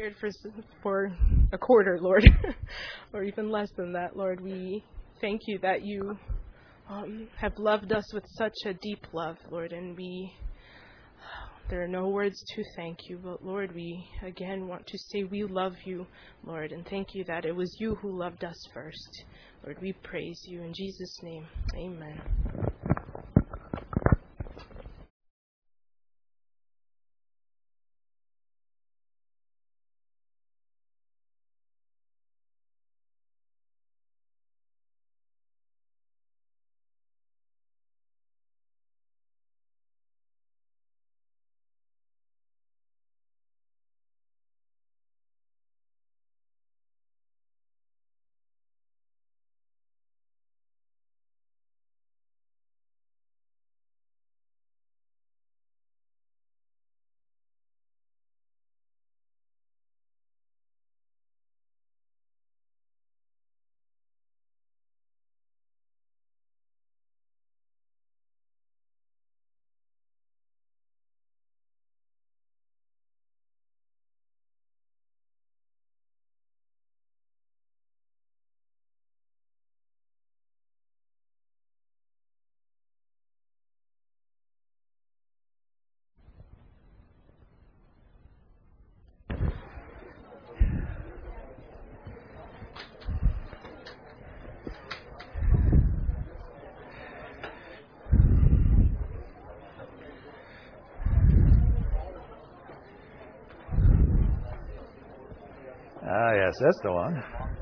cared for for a quarter, Lord, or even less than that, Lord. We thank you that you um, have loved us with such a deep love, Lord, and we. There are no words to thank you, but Lord, we again want to say we love you, Lord, and thank you that it was you who loved us first. Lord, we praise you in Jesus' name. Amen. Ah, yes, that's the one.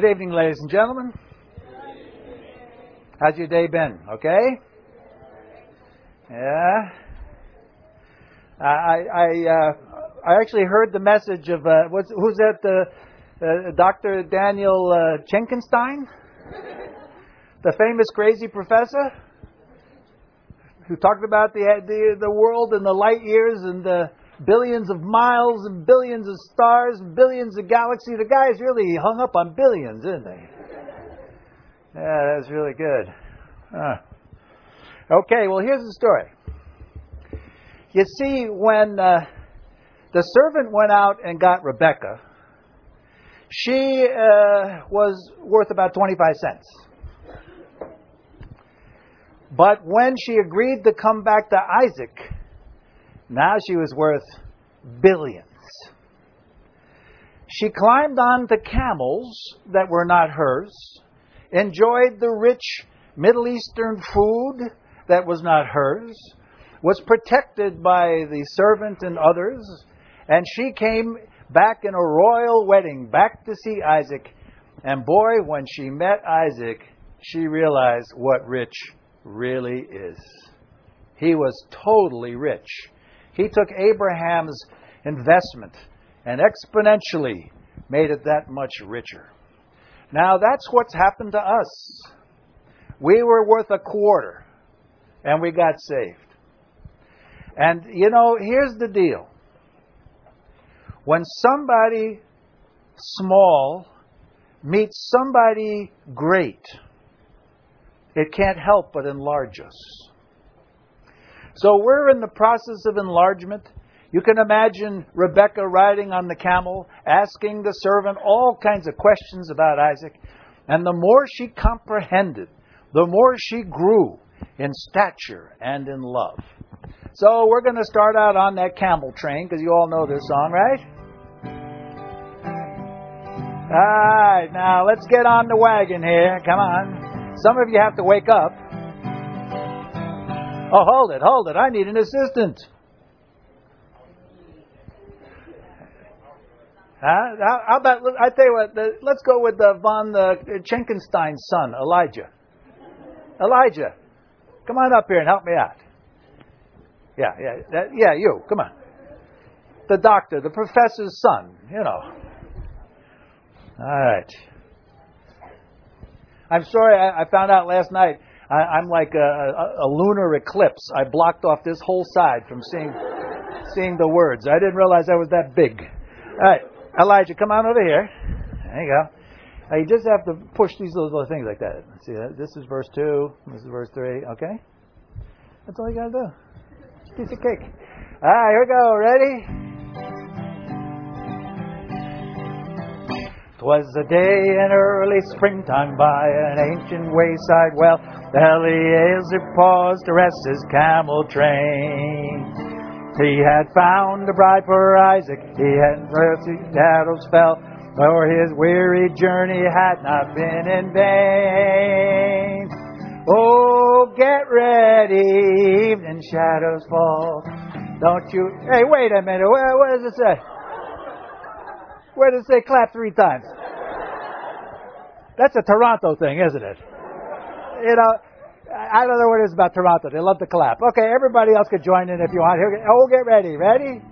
Good evening, ladies and gentlemen. How's your day been? Okay? Yeah. I I uh, I actually heard the message of uh, what's, who's that? Uh, uh, Dr. Daniel uh, Schenkenstein, the famous crazy professor, who talked about the the the world and the light years and the billions of miles and billions of stars and billions of galaxies. The guy's really hung up on billions, isn't he? Yeah, that's really good. Okay, well, here's the story. You see, when uh, the servant went out and got Rebecca, she uh, was worth about 25 cents. But when she agreed to come back to Isaac, now she was worth billions. She climbed on the camels that were not hers, enjoyed the rich Middle Eastern food that was not hers, was protected by the servant and others, and she came back in a royal wedding, back to see Isaac. And boy, when she met Isaac, she realized what rich really is. He was totally rich. He took Abraham's investment and exponentially made it that much richer. Now, that's what's happened to us. We were worth a quarter, and we got saved. And, you know, here's the deal. When somebody small meets somebody great, it can't help but enlarge us. So we're in the process of enlargement. You can imagine Rebecca riding on the camel, asking the servant all kinds of questions about Isaac. And the more she comprehended, the more she grew in stature and in love. So we're going to start out on that camel train because you all know this song, right? All right, now let's get on the wagon here. Come on. Some of you have to wake up. Oh, hold it, hold it. I need an assistant. Huh? How, about, I tell you what, the, let's go with the von uh, the Schenkenstein's son, Elijah. Elijah, come on up here and help me out. Yeah, yeah, that, yeah, you, come on. the doctor, the professor's son, you know. All right. I'm sorry, I, I found out last night I, am like a, a, a, lunar eclipse. I blocked off this whole side from seeing seeing the words. I didn't realize I was that big. All right, Elijah, come on over here. There you go. Now you just have to push these little things like that. See, this is verse two. This is verse three. Okay, that's all you gotta do. Piece of cake. All right, here we go. Ready? Twas a day in early springtime by an ancient wayside well. Eliezer paused to rest his camel train. He had found a bride for Isaac, he had mercy shadows fell, for his weary journey had not been in vain. Oh, get ready, evening shadows fall. Don't you? Hey, wait a minute. What does it say? Where does it say clap three times? That's a Toronto thing, isn't it? You know, I don't know what it is about Toronto. They love to clap. Okay, everybody else could join in if you want. Oh, get ready. Ready?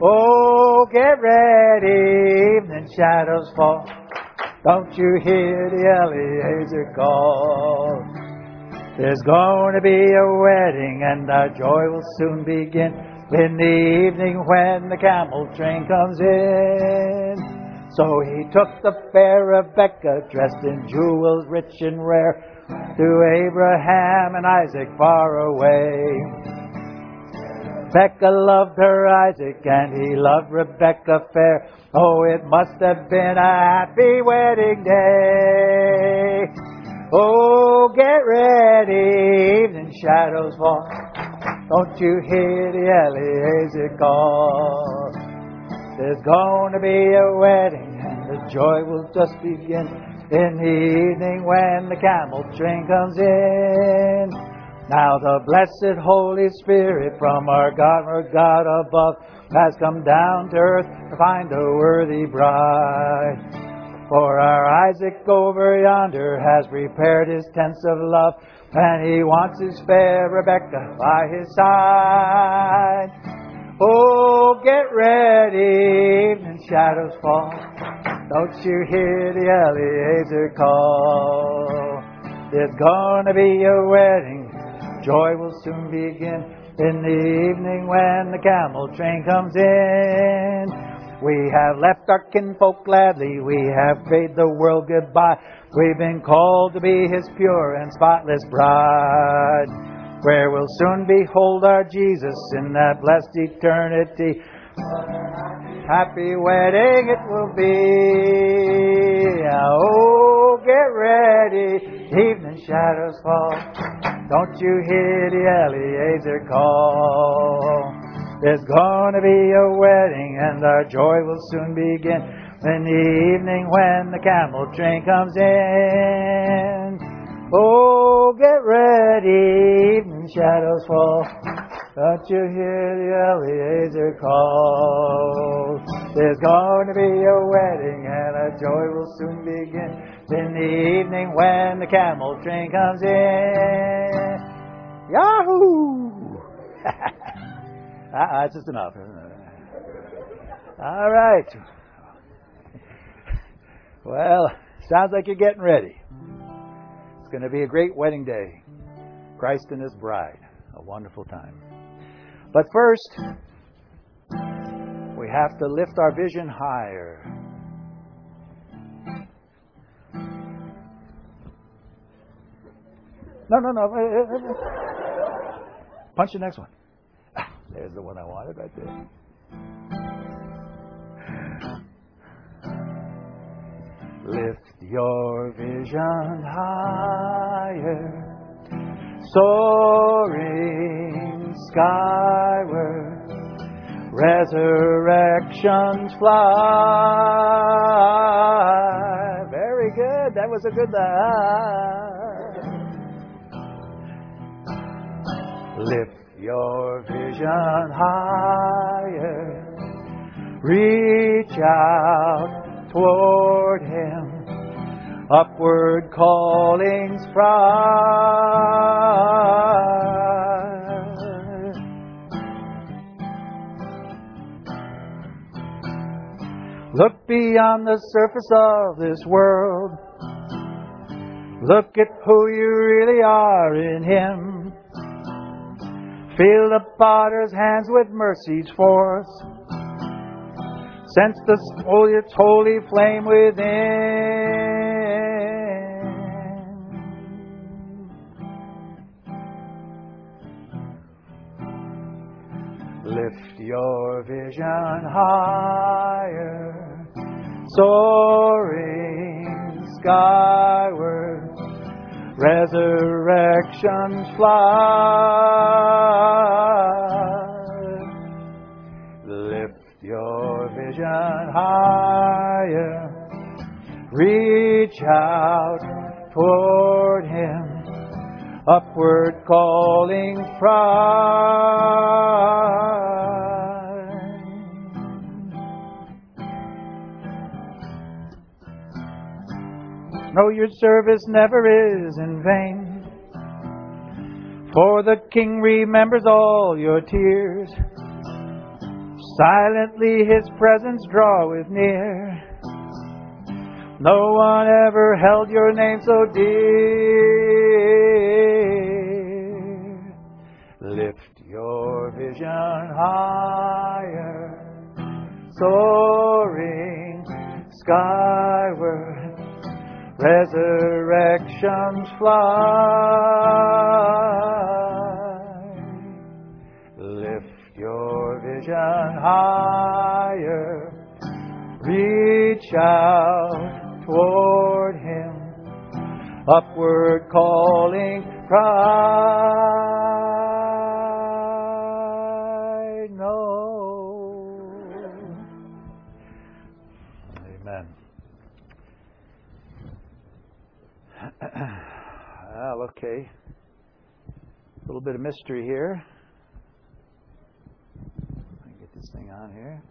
Oh, get ready. Evening shadows fall. Don't you hear the Eliezer call? There's going to be a wedding and our joy will soon begin in the evening when the camel train comes in. So he took the fair Rebecca, dressed in jewels rich and rare, to Abraham and Isaac far away. Rebecca loved her Isaac, and he loved Rebecca fair. Oh, it must have been a happy wedding day. Oh, get ready, evening shadows fall. Don't you hear the Eliezer call? There's to be a wedding and the joy will just begin in the evening when the camel train comes in. Now the blessed Holy Spirit from our God, our God above, has come down to earth to find a worthy bride. For our Isaac over yonder has prepared his tents of love and he wants his fair Rebecca by his side. Oh, get ready, evening shadows fall. Don't you hear the Eliezer call? There's gonna be a wedding, joy will soon begin in the evening when the camel train comes in. We have left our kinfolk gladly, we have bade the world goodbye. We've been called to be His pure and spotless bride, where we'll soon behold our Jesus in that blessed eternity. Happy wedding it will be. Oh, get ready, evening shadows fall. Don't you hear the Eliezer call? There's gonna be a wedding and our joy will soon begin in the evening when the camel train comes in. Oh, get ready, evening shadows fall. Don't you hear the Eliezer call? There's going to be a wedding and a joy will soon begin. In the evening when the camel train comes in. Yahoo! uh, that's just enough. All right. Well, sounds like you're getting ready. Going to be a great wedding day. Christ and his bride. A wonderful time. But first, we have to lift our vision higher. No, no, no. Punch the next one. There's the one I wanted right there. Lift your vision higher, soaring skyward, resurrections fly. Very good. That was a good. Uh, lift your vision higher, reach out toward Him, upward callings bright. Look beyond the surface of this world. Look at who you really are in Him. Feel the potter's hands with mercy's force. Sense the holy, holy flame within. Lift your vision higher, soaring skyward, resurrection's fly. Vision higher, reach out toward Him upward calling pride. No, your service never is in vain. For the King remembers all your tears. Silently his presence draweth near. No one ever held your name so dear. Lift your vision higher, soaring skyward resurrection's fly. Vision higher, reach out toward Him, upward calling cry. No. Amen. well, okay. A little bit of mystery here. Let me get this thing on here.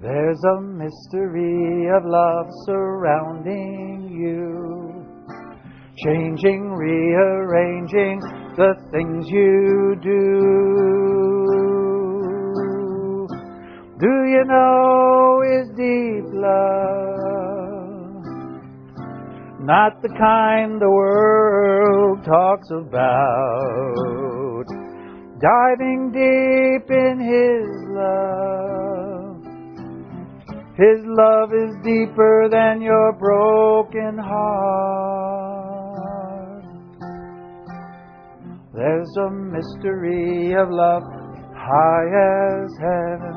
There's a mystery of love surrounding you, changing, rearranging the things you do. Do you know is deep love? Not the kind the world talks about. Diving deep in His love. His love is deeper than your broken heart. There's a mystery of love high as heaven,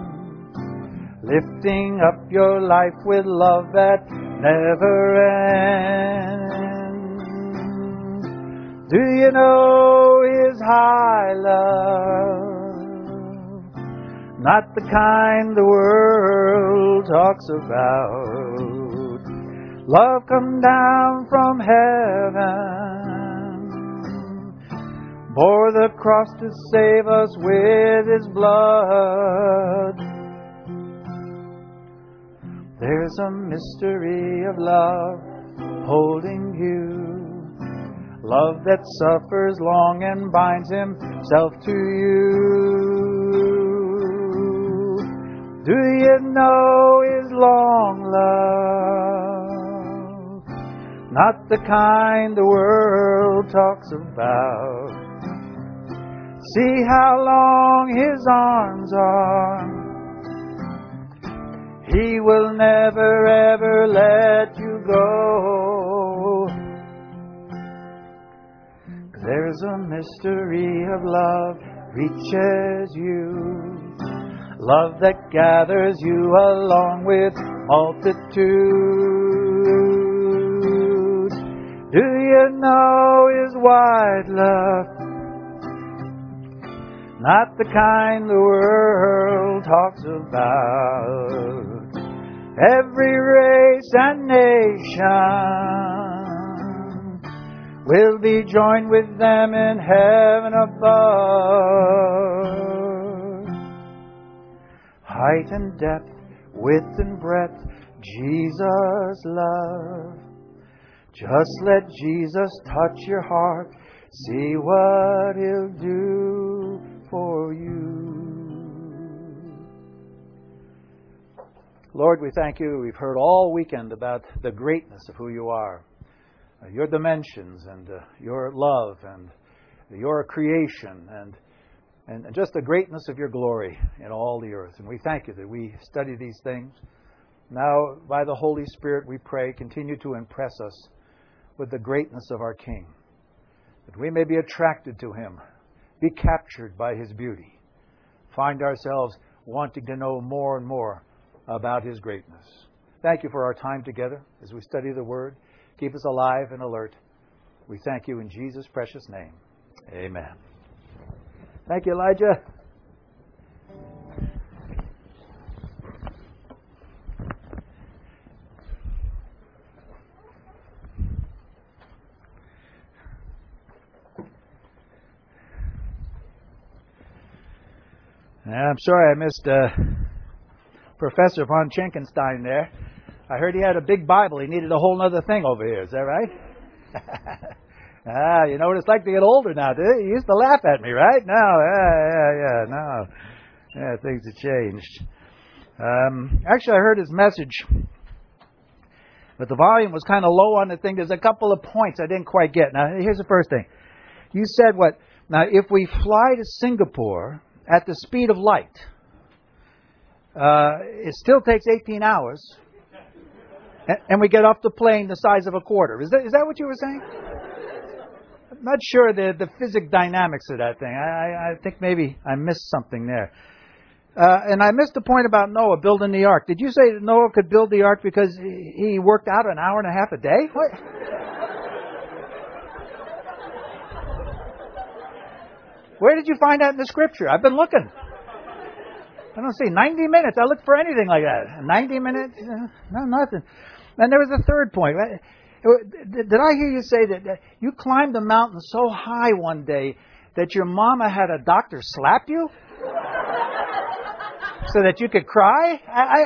lifting up your life with love that never ends. Do you know His high love? not the kind the world talks about. Love come down from heaven, bore the cross to save us with his blood. There's a mystery of love holding you. Love that suffers long and binds himself to you. Do you know his long love? Not the kind the world talks about. See how long his arms are. He will never ever let you go. There's a mystery of love reaches you love that gathers you along with multitudes. Do you know his wide love? Not the kind the world talks about. Every race and nation will be joined with them in heaven above. height and depth, width and breadth, Jesus' love. Just let Jesus touch your heart, see what He'll do for you. Lord, we thank you. We've heard all weekend about the greatness of who you are, uh, your dimensions, and uh, your love, and your creation, and, and just the greatness of your glory in all the earth. And we thank you that we study these things. Now, by the Holy Spirit, we pray, continue to impress us with the greatness of our King, that we may be attracted to him, be captured by his beauty, find ourselves wanting to know more and more about his greatness. Thank you for our time together as we study the Word. Keep us alive and alert. We thank you in Jesus' precious name. Amen. Thank you, Elijah. I'm sorry I missed uh, Professor von Schenkenstein there. I heard he had a big Bible. He needed a whole other thing over here. Is that right? ah, you know what it's like to get older now. He used to laugh at me, right? No, yeah, yeah, yeah, no. Yeah, things have changed. Um, actually, I heard his message, but the volume was kind of low on the thing. There's a couple of points I didn't quite get. Now, here's the first thing. You said what? Now, if we fly to Singapore at the speed of light, uh, it still takes 18 hours, and, we get off the plane the size of a quarter. Is that, is that what you were saying? I'm not sure the, the physic dynamics of that thing. I, I, I think maybe I missed something there. Uh, and I missed the point about Noah building the ark. Did you say Noah could build the ark because he worked out an hour and a half a day? What? Where did you find that in the scripture? I've been looking. I don't see 90 minutes. I look for anything like that. 90 minutes? Uh, no, nothing. And there was a third point. Did I hear you say that you climbed a mountain so high one day that your mama had a doctor slap you? so that you could cry? I,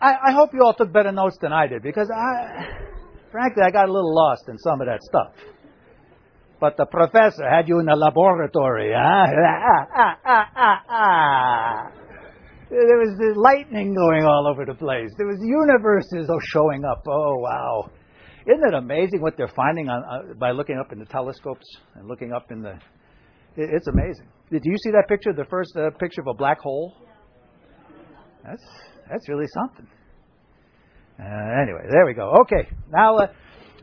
I, I hope you all took better notes than I did because I, frankly, I got a little lost in some of that stuff but the professor had you in the laboratory. Huh? there was the lightning going all over the place. There was universes showing up. Oh wow! Isn't it amazing what they're finding on, uh, by looking up in the telescopes and looking up in the? It, it's amazing. Did you see that picture? The first uh, picture of a black hole. That's that's really something. Uh, anyway, there we go. Okay, now uh,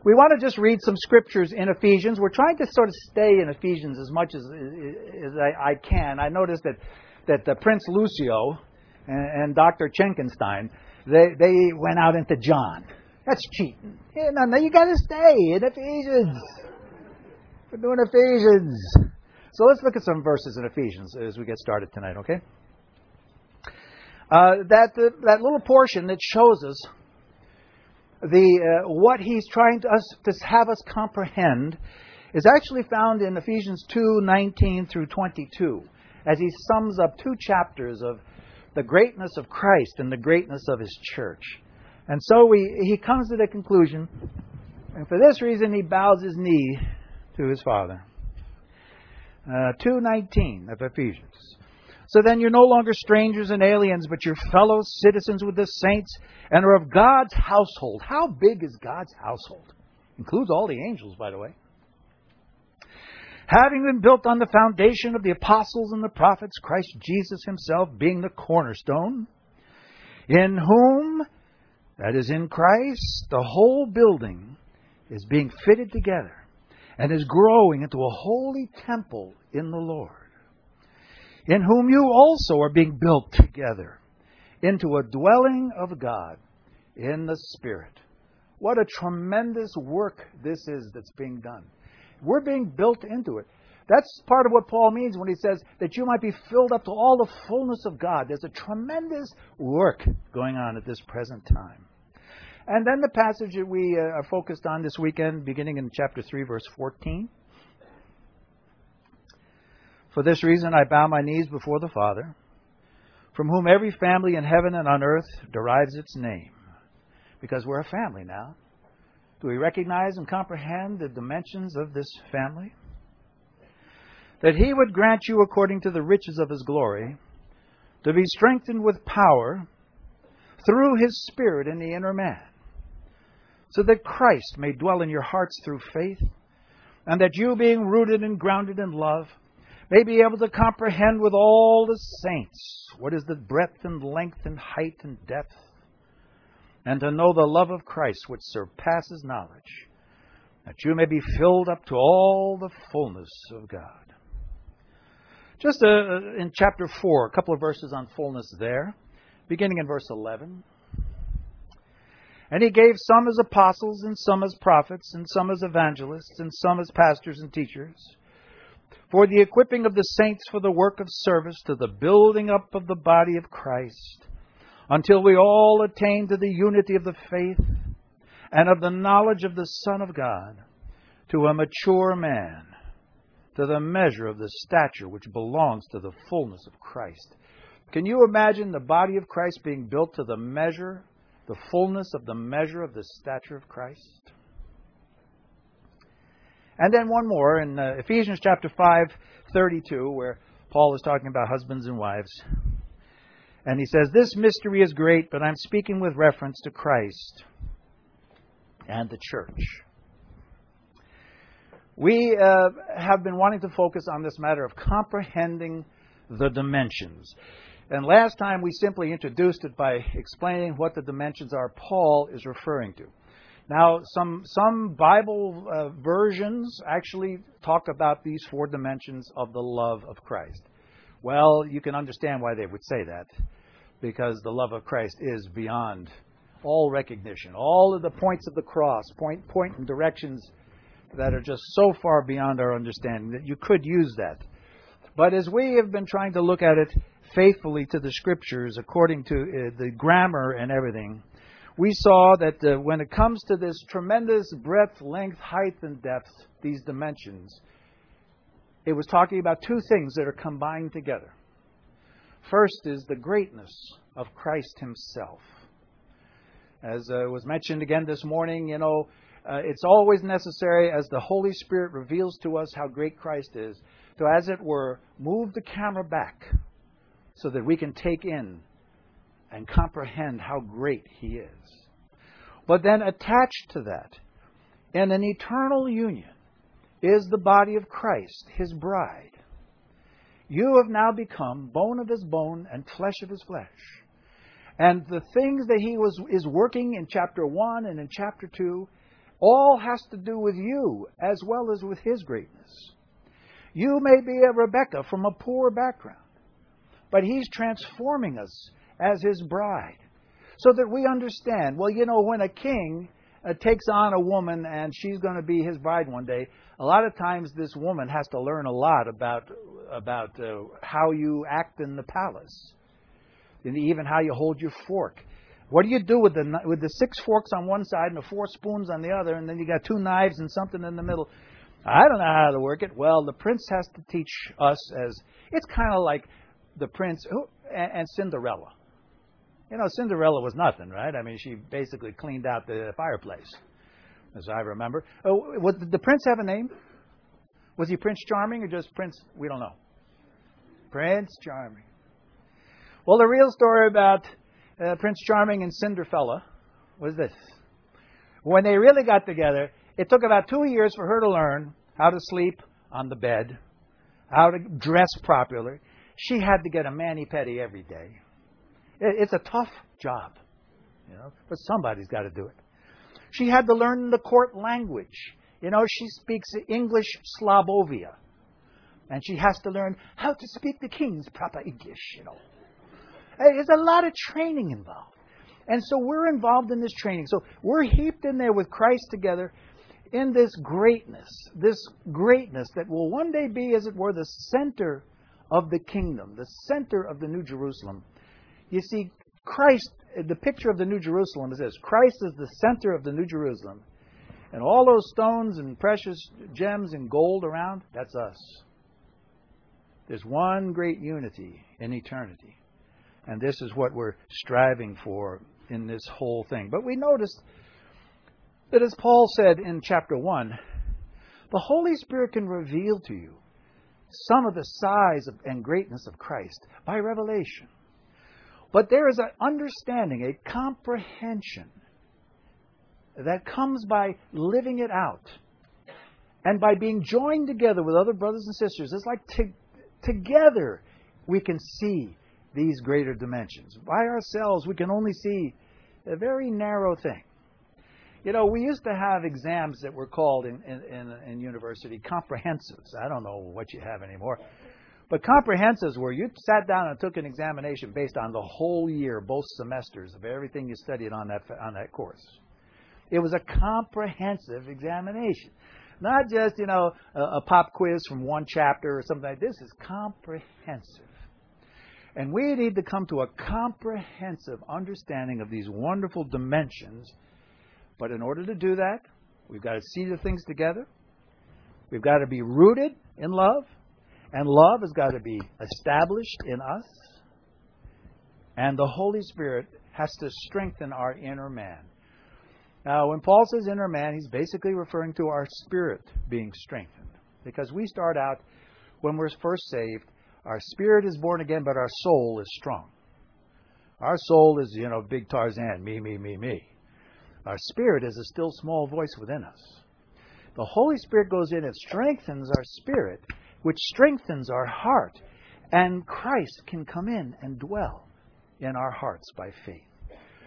we want to just read some scriptures in Ephesians. We're trying to sort of stay in Ephesians as much as, as I, I can. I noticed that, that the Prince Lucio and, and Dr. Schenkenstein, they, they went out into John. That's cheating. No, no, you got to stay in Ephesians. We're doing Ephesians. So let's look at some verses in Ephesians as we get started tonight, okay? Uh, that, that little portion that shows us the, uh, what he's trying to, us, to have us comprehend is actually found in Ephesians 2 19 through 22, as he sums up two chapters of the greatness of Christ and the greatness of his church. And so we, he comes to the conclusion, and for this reason he bows his knee to his Father. Uh, 2.19 of Ephesians. So then you're no longer strangers and aliens, but you're fellow citizens with the saints and are of God's household. How big is God's household? Includes all the angels, by the way. Having been built on the foundation of the apostles and the prophets, Christ Jesus himself being the cornerstone, in whom, that is in Christ, the whole building is being fitted together and is growing into a holy temple in the Lord in whom you also are being built together into a dwelling of God in the Spirit. What a tremendous work this is that's being done. We're being built into it. That's part of what Paul means when he says that you might be filled up to all the fullness of God. There's a tremendous work going on at this present time. And then the passage that we uh, are focused on this weekend, beginning in chapter 3, verse 14. For this reason I bow my knees before the Father, from whom every family in heaven and on earth derives its name. Because we're a family now. Do we recognize and comprehend the dimensions of this family? That he would grant you, according to the riches of his glory, to be strengthened with power through his Spirit in the inner man, so that Christ may dwell in your hearts through faith, and that you, being rooted and grounded in love, may be able to comprehend with all the saints what is the breadth and length and height and depth, and to know the love of Christ which surpasses knowledge, that you may be filled up to all the fullness of God. Just uh, uh in chapter 4, a couple of verses on fullness there, beginning in verse 11. And he gave some as apostles, and some as prophets, and some as evangelists, and some as pastors and teachers for the equipping of the saints for the work of service to the building up of the body of Christ, until we all attain to the unity of the faith and of the knowledge of the Son of God, to a mature man, to the measure of the stature which belongs to the fullness of Christ. Can you imagine the body of Christ being built to the measure, the fullness of the measure of the stature of Christ? And then one more in uh, Ephesians chapter 5, 32, where Paul is talking about husbands and wives. And he says, This mystery is great, but I'm speaking with reference to Christ and the church. We uh, have been wanting to focus on this matter of comprehending the dimensions. And last time we simply introduced it by explaining what the dimensions are Paul is referring to. Now, some, some Bible uh, versions actually talk about these four dimensions of the love of Christ. Well, you can understand why they would say that, because the love of Christ is beyond all recognition. All of the points of the cross point, point in directions that are just so far beyond our understanding that you could use that. But as we have been trying to look at it faithfully to the scriptures, according to uh, the grammar and everything, we saw that uh, when it comes to this tremendous breadth, length, height, and depth, these dimensions, it was talking about two things that are combined together. First is the greatness of Christ Himself. As uh, was mentioned again this morning, you know, uh, it's always necessary as the Holy Spirit reveals to us how great Christ is, to, as it were, move the camera back so that we can take in and comprehend how great He is. But then attached to that, in an eternal union, is the body of Christ, His bride. You have now become bone of His bone and flesh of His flesh. And the things that He was, is working in chapter 1 and in chapter 2 all has to do with you as well as with His greatness. You may be a Rebecca from a poor background, but He's transforming us as his bride. So that we understand, well, you know, when a king uh, takes on a woman and she's going to be his bride one day, a lot of times this woman has to learn a lot about about uh, how you act in the palace, and even how you hold your fork. What do you do with the with the six forks on one side and the four spoons on the other, and then you got two knives and something in the middle? I don't know how to work it. Well, the prince has to teach us as it's kind of like the prince and, and Cinderella. You know, Cinderella was nothing, right? I mean, she basically cleaned out the fireplace, as I remember. Oh, did the prince have a name? Was he Prince Charming or just Prince? We don't know. Prince Charming. Well, the real story about uh, Prince Charming and Cinderella was this. When they really got together, it took about two years for her to learn how to sleep on the bed, how to dress properly. She had to get a mani pedi every day. It's a tough job, you know, but somebody's got to do it. She had to learn the court language. You know, she speaks English Slavovia. And she has to learn how to speak the king's proper English, you know. Eh, there's a lot of training involved. And so we're involved in this training. So we're heaped in there with Christ together in this greatness, this greatness that will one day be, as it were, the center of the kingdom, the center of the New Jerusalem. You see, Christ, the picture of the New Jerusalem is this Christ is the center of the New Jerusalem. And all those stones and precious gems and gold around, that's us. There's one great unity in eternity. And this is what we're striving for in this whole thing. But we noticed that as Paul said in chapter 1, the Holy Spirit can reveal to you some of the size and greatness of Christ by revelation. But there is an understanding, a comprehension that comes by living it out and by being joined together with other brothers and sisters. It's like to, together we can see these greater dimensions. By ourselves, we can only see a very narrow thing. You know, we used to have exams that were called in, in, in, in university comprehensives. I don't know what you have anymore. But comprehensives were you sat down and took an examination based on the whole year, both semesters of everything you studied on that on that course. It was a comprehensive examination, not just you know a, a pop quiz from one chapter or something like this. Is comprehensive, and we need to come to a comprehensive understanding of these wonderful dimensions but in order to do that, we've got to see the things together. We've got to be rooted in love. And love has got to be established in us. And the Holy Spirit has to strengthen our inner man. Now, when Paul says inner man, he's basically referring to our spirit being strengthened. Because we start out, when we're first saved, our spirit is born again, but our soul is strong. Our soul is, you know, big Tarzan, me, me, me, me. Our spirit is a still small voice within us. The Holy Spirit goes in and strengthens our spirit, which strengthens our heart, and Christ can come in and dwell in our hearts by faith.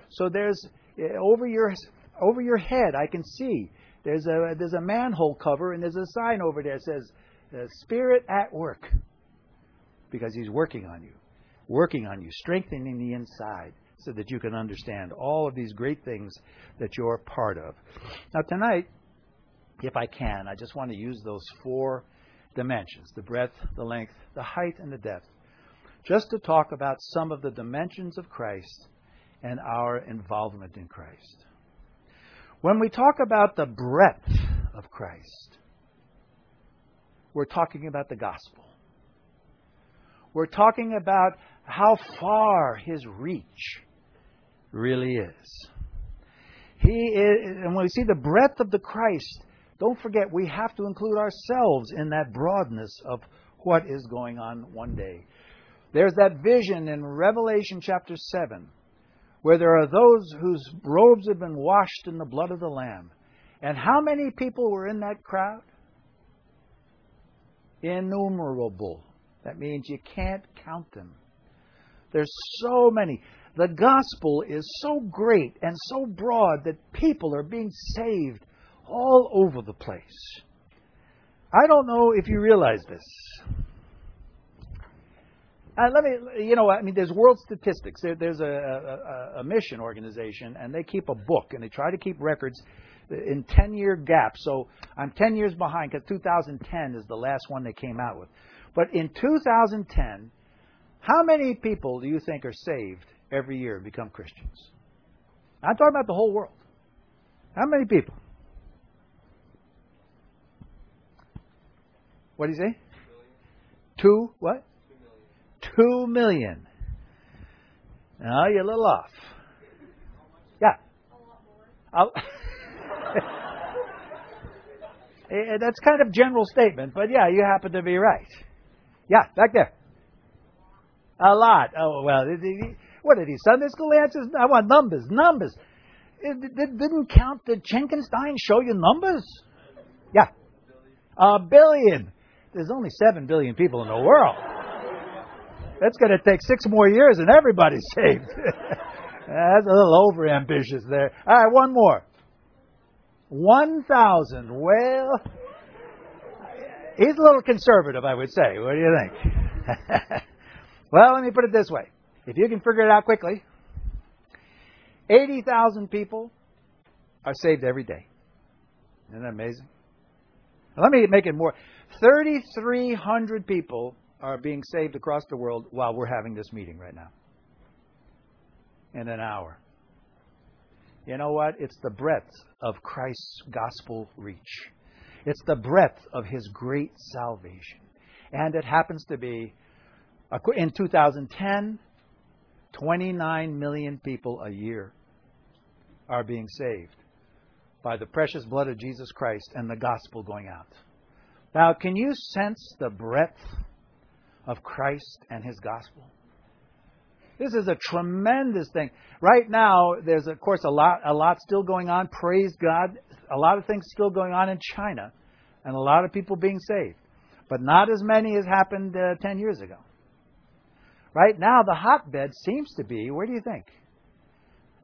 So there's eh, over your over your head, I can see there's a there's a manhole cover and there's a sign over there that says the Spirit at work because He's working on you, working on you, strengthening the inside so that you can understand all of these great things that you're part of. Now, tonight, if I can, I just want to use those four dimensions the breadth, the length, the height, and the depth just to talk about some of the dimensions of Christ and our involvement in Christ. When we talk about the breadth of Christ, we're talking about the gospel. We're talking about how far his reach really is. He is, and when we see the breadth of the Christ, don't forget we have to include ourselves in that broadness of what is going on one day. There's that vision in Revelation chapter 7 where there are those whose robes have been washed in the blood of the Lamb. And how many people were in that crowd? Innumerable. That means you can't count them. There's so many. The gospel is so great and so broad that people are being saved all over the place. I don't know if you realize this. Uh, let me, you know, I mean, there's world statistics. There, there's a, a, a, mission organization, and they keep a book, and they try to keep records in 10 year gaps. So I'm 10 years behind because 2010 is the last one they came out with. But in 2010, how many people do you think are saved every year and become Christians? I'm talking about the whole world. How many people? What do you say? Two what? Two million. Two million. Now you're a little off. Yeah. Eh, that's kind of general statement, but yeah, you happen to be right. Yeah, back there. A lot. Oh well, what are these Sunday school answers? I want numbers, numbers. It, it didn't count the Jenkins-Stein show you numbers? Yeah, a billion. There's only seven billion people in the world. That's going to take six more years and everybody's saved. That's a little over ambitious there. All right, one more. 1,000. Well, he's a little conservative, I would say. What do you think? well, let me put it this way. If you can figure it out quickly, 80,000 people are saved every day. Isn't that amazing? Let me make it more. 3,300 people are being saved across the world while we're having this meeting right now. In an hour. You know what? It's the breadth of Christ's gospel reach. It's the breadth of his great salvation. And it happens to be in 2010, 29 million people a year are being saved by the precious blood of Jesus Christ and the gospel going out. Now, can you sense the breadth of Christ and his gospel? This is a tremendous thing. Right now, there's of course a lot, a lot still going on. Praise God, a lot of things still going on in China, and a lot of people being saved, but not as many as happened uh, ten years ago. Right now, the hotbed seems to be where do you think?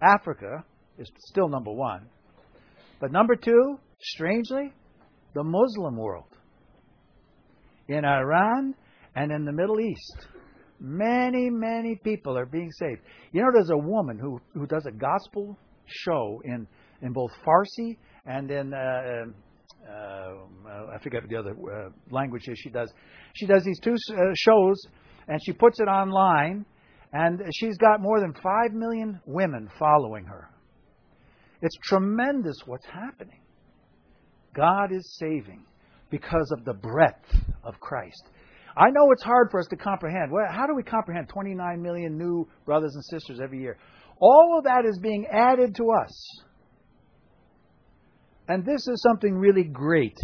Africa is still number one, but number two, strangely, the Muslim world in Iran and in the Middle East. Many, many people are being saved. You know, there's a woman who, who does a gospel show in, in both Farsi and in, uh, uh, I forget the other uh, languages she does. She does these two uh, shows and she puts it online, and she's got more than 5 million women following her. It's tremendous what's happening. God is saving because of the breadth of Christ. I know it's hard for us to comprehend. Well, how do we comprehend 29 million new brothers and sisters every year? All of that is being added to us. And this is something really great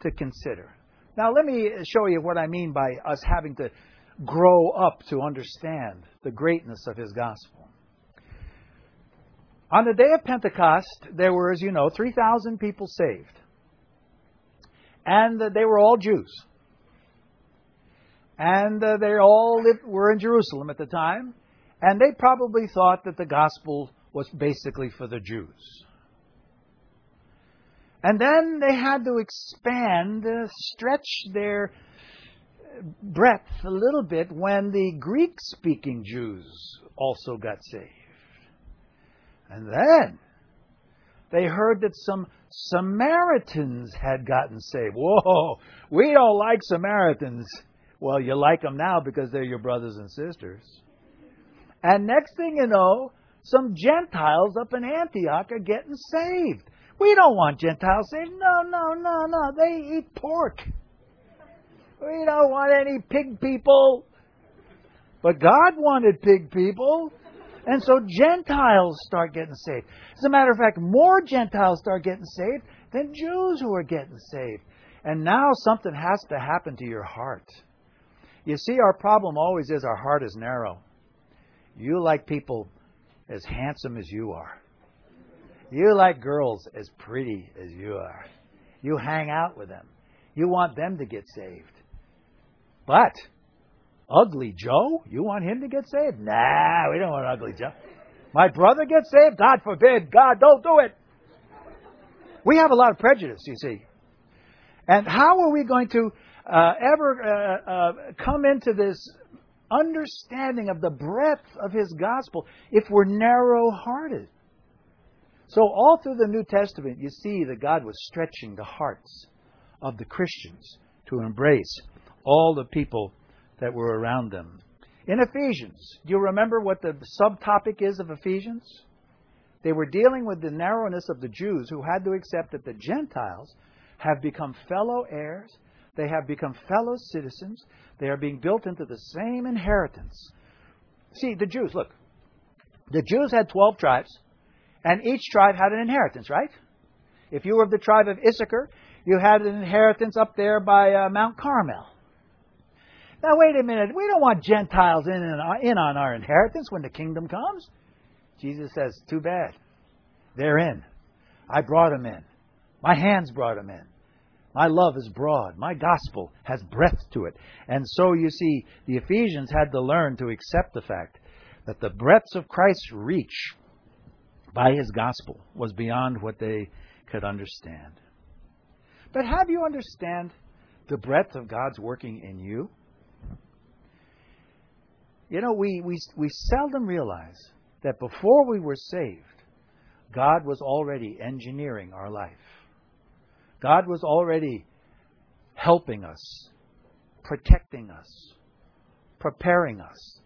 to consider. Now, let me show you what I mean by us having to grow up to understand the greatness of His gospel. On the day of Pentecost, there were, as you know, 3,000 people saved. And they were all Jews and uh, they all lived, were in Jerusalem at the time, and they probably thought that the gospel was basically for the Jews. And then they had to expand, uh, stretch their breadth a little bit when the Greek speaking Jews also got saved. And then they heard that some Samaritans had gotten saved. Whoa, we don't like Samaritans. Well, you like them now because they're your brothers and sisters. And next thing you know, some Gentiles up in Antioch are getting saved. We don't want Gentiles saved. No, no, no, no. They eat pork. We don't want any pig people. But God wanted pig people. And so Gentiles start getting saved. As a matter of fact, more Gentiles start getting saved than Jews who are getting saved. And now something has to happen to your heart. You see, our problem always is our heart is narrow. You like people as handsome as you are. You like girls as pretty as you are. You hang out with them. You want them to get saved. But Ugly Joe, you want him to get saved? Nah, we don't want Ugly Joe. My brother gets saved? God forbid. God, don't do it. We have a lot of prejudice, you see. And how are we going to uh, ever uh, uh, come into this understanding of the breadth of His gospel if we're narrow hearted. So, all through the New Testament, you see that God was stretching the hearts of the Christians to embrace all the people that were around them. In Ephesians, do you remember what the subtopic is of Ephesians? They were dealing with the narrowness of the Jews who had to accept that the Gentiles have become fellow heirs they have become fellow citizens. They are being built into the same inheritance. See, the Jews, look, the Jews had 12 tribes, and each tribe had an inheritance, right? If you were of the tribe of Issachar, you had an inheritance up there by uh, Mount Carmel. Now, wait a minute. We don't want Gentiles in, uh, in on our inheritance when the kingdom comes. Jesus says, too bad. They're in. I brought them in. My hands brought them in. My love is broad. My gospel has breadth to it. And so you see, the Ephesians had to learn to accept the fact that the breadth of Christ's reach by his gospel was beyond what they could understand. But have you understand the breadth of God's working in you? You know, we, we, we seldom realize that before we were saved, God was already engineering our life. God was already helping us, protecting us, preparing us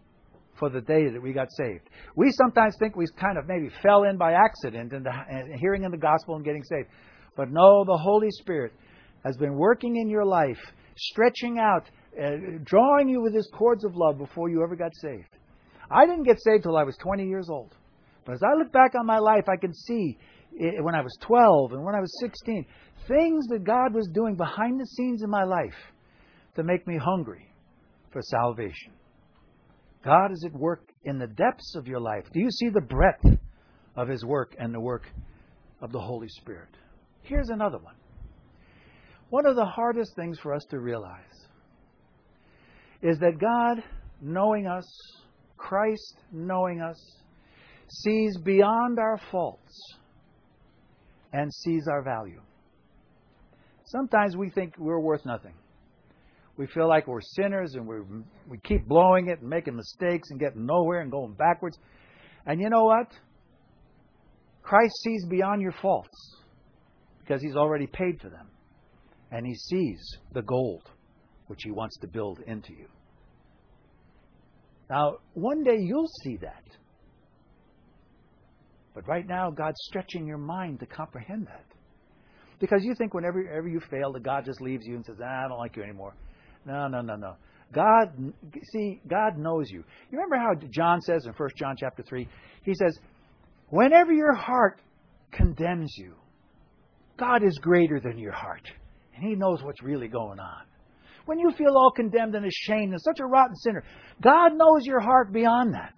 for the day that we got saved. We sometimes think we kind of maybe fell in by accident into hearing in the gospel and getting saved. But no, the Holy Spirit has been working in your life, stretching out, uh, drawing you with his cords of love before you ever got saved. I didn't get saved till I was 20 years old. But as I look back on my life, I can see when I was 12 and when I was 16, things that God was doing behind the scenes in my life to make me hungry for salvation. God is at work in the depths of your life. Do you see the breadth of His work and the work of the Holy Spirit? Here's another one. One of the hardest things for us to realize is that God, knowing us, Christ knowing us, sees beyond our faults and sees our value. Sometimes we think we're worth nothing. We feel like we're sinners and we we keep blowing it and making mistakes and getting nowhere and going backwards. And you know what? Christ sees beyond your faults because he's already paid for them. And he sees the gold which he wants to build into you. Now, one day you'll see that. But right now, God's stretching your mind to comprehend that. Because you think whenever, whenever you fail, that God just leaves you and says, ah, I don't like you anymore. No, no, no, no. God, see, God knows you. You remember how John says in 1 John chapter 3? He says, whenever your heart condemns you, God is greater than your heart. And He knows what's really going on. When you feel all condemned and ashamed and such a rotten sinner, God knows your heart beyond that.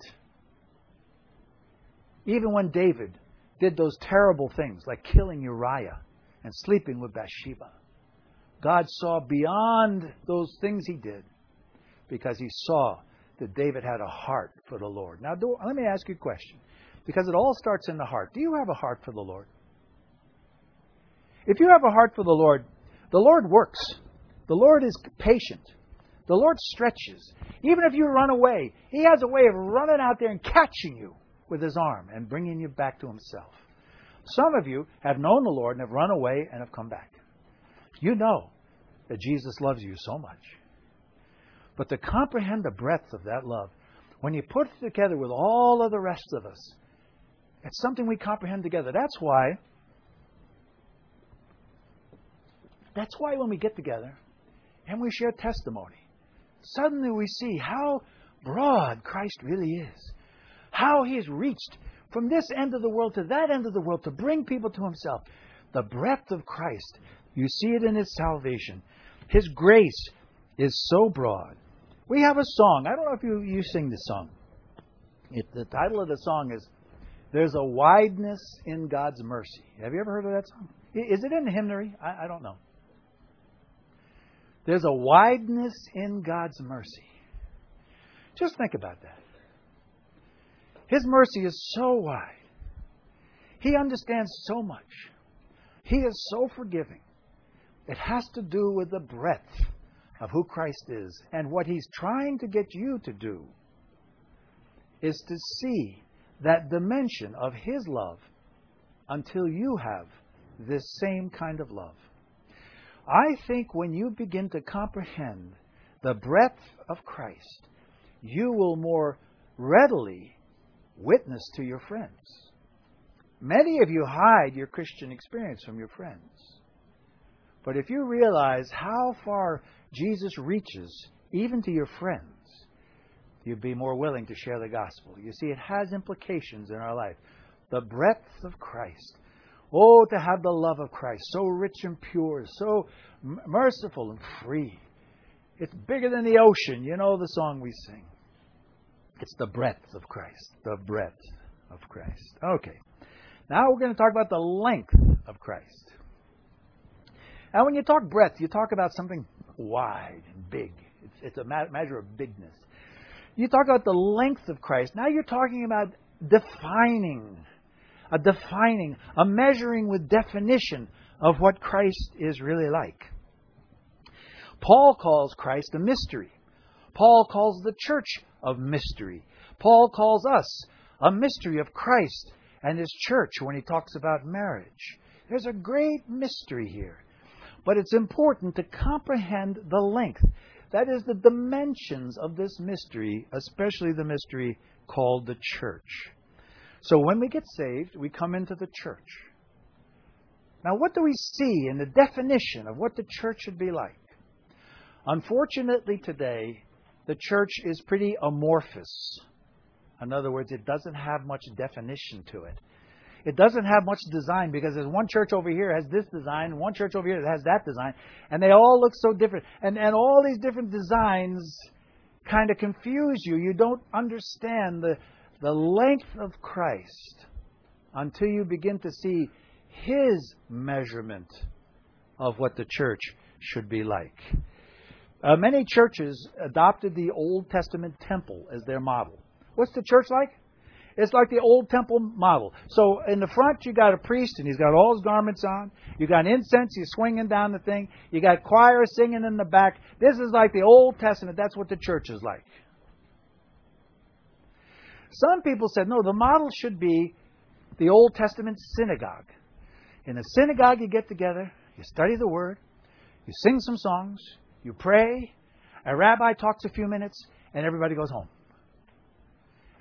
Even when David did those terrible things like killing Uriah and sleeping with Bathsheba, God saw beyond those things he did because he saw that David had a heart for the Lord. Now, do, let me ask you a question because it all starts in the heart. Do you have a heart for the Lord? If you have a heart for the Lord, the Lord works. The Lord is patient. The Lord stretches. Even if you run away, He has a way of running out there and catching you with His arm and bringing you back to Himself. Some of you have known the Lord and have run away and have come back. You know that Jesus loves you so much. But to comprehend the breadth of that love, when you put it together with all of the rest of us, it's something we comprehend together. That's why. That's why when we get together and we share testimony, suddenly we see how broad Christ really is. How he has reached from this end of the world to that end of the world to bring people to himself. The breadth of Christ, you see it in his salvation. His grace is so broad. We have a song. I don't know if you, you sing this song. It, the title of the song is There's a Wideness in God's Mercy. Have you ever heard of that song? Is it in the hymnary? I, I don't know. There's a wideness in God's mercy. Just think about that. His mercy is so wide. He understands so much. He is so forgiving. It has to do with the breadth of who Christ is. And what He's trying to get you to do is to see that dimension of His love until you have this same kind of love. I think when you begin to comprehend the breadth of Christ, you will more readily witness to your friends. Many of you hide your Christian experience from your friends. But if you realize how far Jesus reaches, even to your friends, you'd be more willing to share the gospel. You see, it has implications in our life. The breadth of Christ. Oh, to have the love of Christ, so rich and pure, so merciful and free. It's bigger than the ocean. You know the song we sing. It's the breadth of Christ. The breadth of Christ. Okay. Now we're going to talk about the length of Christ. Now, when you talk breadth, you talk about something wide and big. It's, it's a measure of bigness. You talk about the length of Christ. Now you're talking about defining a defining, a measuring with definition of what Christ is really like. Paul calls Christ a mystery. Paul calls the church of mystery. Paul calls us a mystery of Christ and his church when he talks about marriage. There's a great mystery here. But it's important to comprehend the length. That is, the dimensions of this mystery, especially the mystery called the church. So when we get saved, we come into the church. Now, what do we see in the definition of what the church should be like? Unfortunately, today, the church is pretty amorphous. In other words, it doesn't have much definition to it. It doesn't have much design because there's one church over here has this design, one church over here that has that design, and they all look so different. And and all these different designs kind of confuse you. You don't understand the the length of Christ until you begin to see his measurement of what the church should be like. Uh, many churches adopted the Old Testament temple as their model. What's the church like? It's like the old temple model. So in the front, you got a priest, and he's got all his garments on. You got incense, he's swinging down the thing. You got choir singing in the back. This is like the Old Testament. That's what the church is like. Some people said, no, the model should be the Old Testament synagogue. In a synagogue, you get together, you study the Word, you sing some songs, you pray, a rabbi talks a few minutes, and everybody goes home.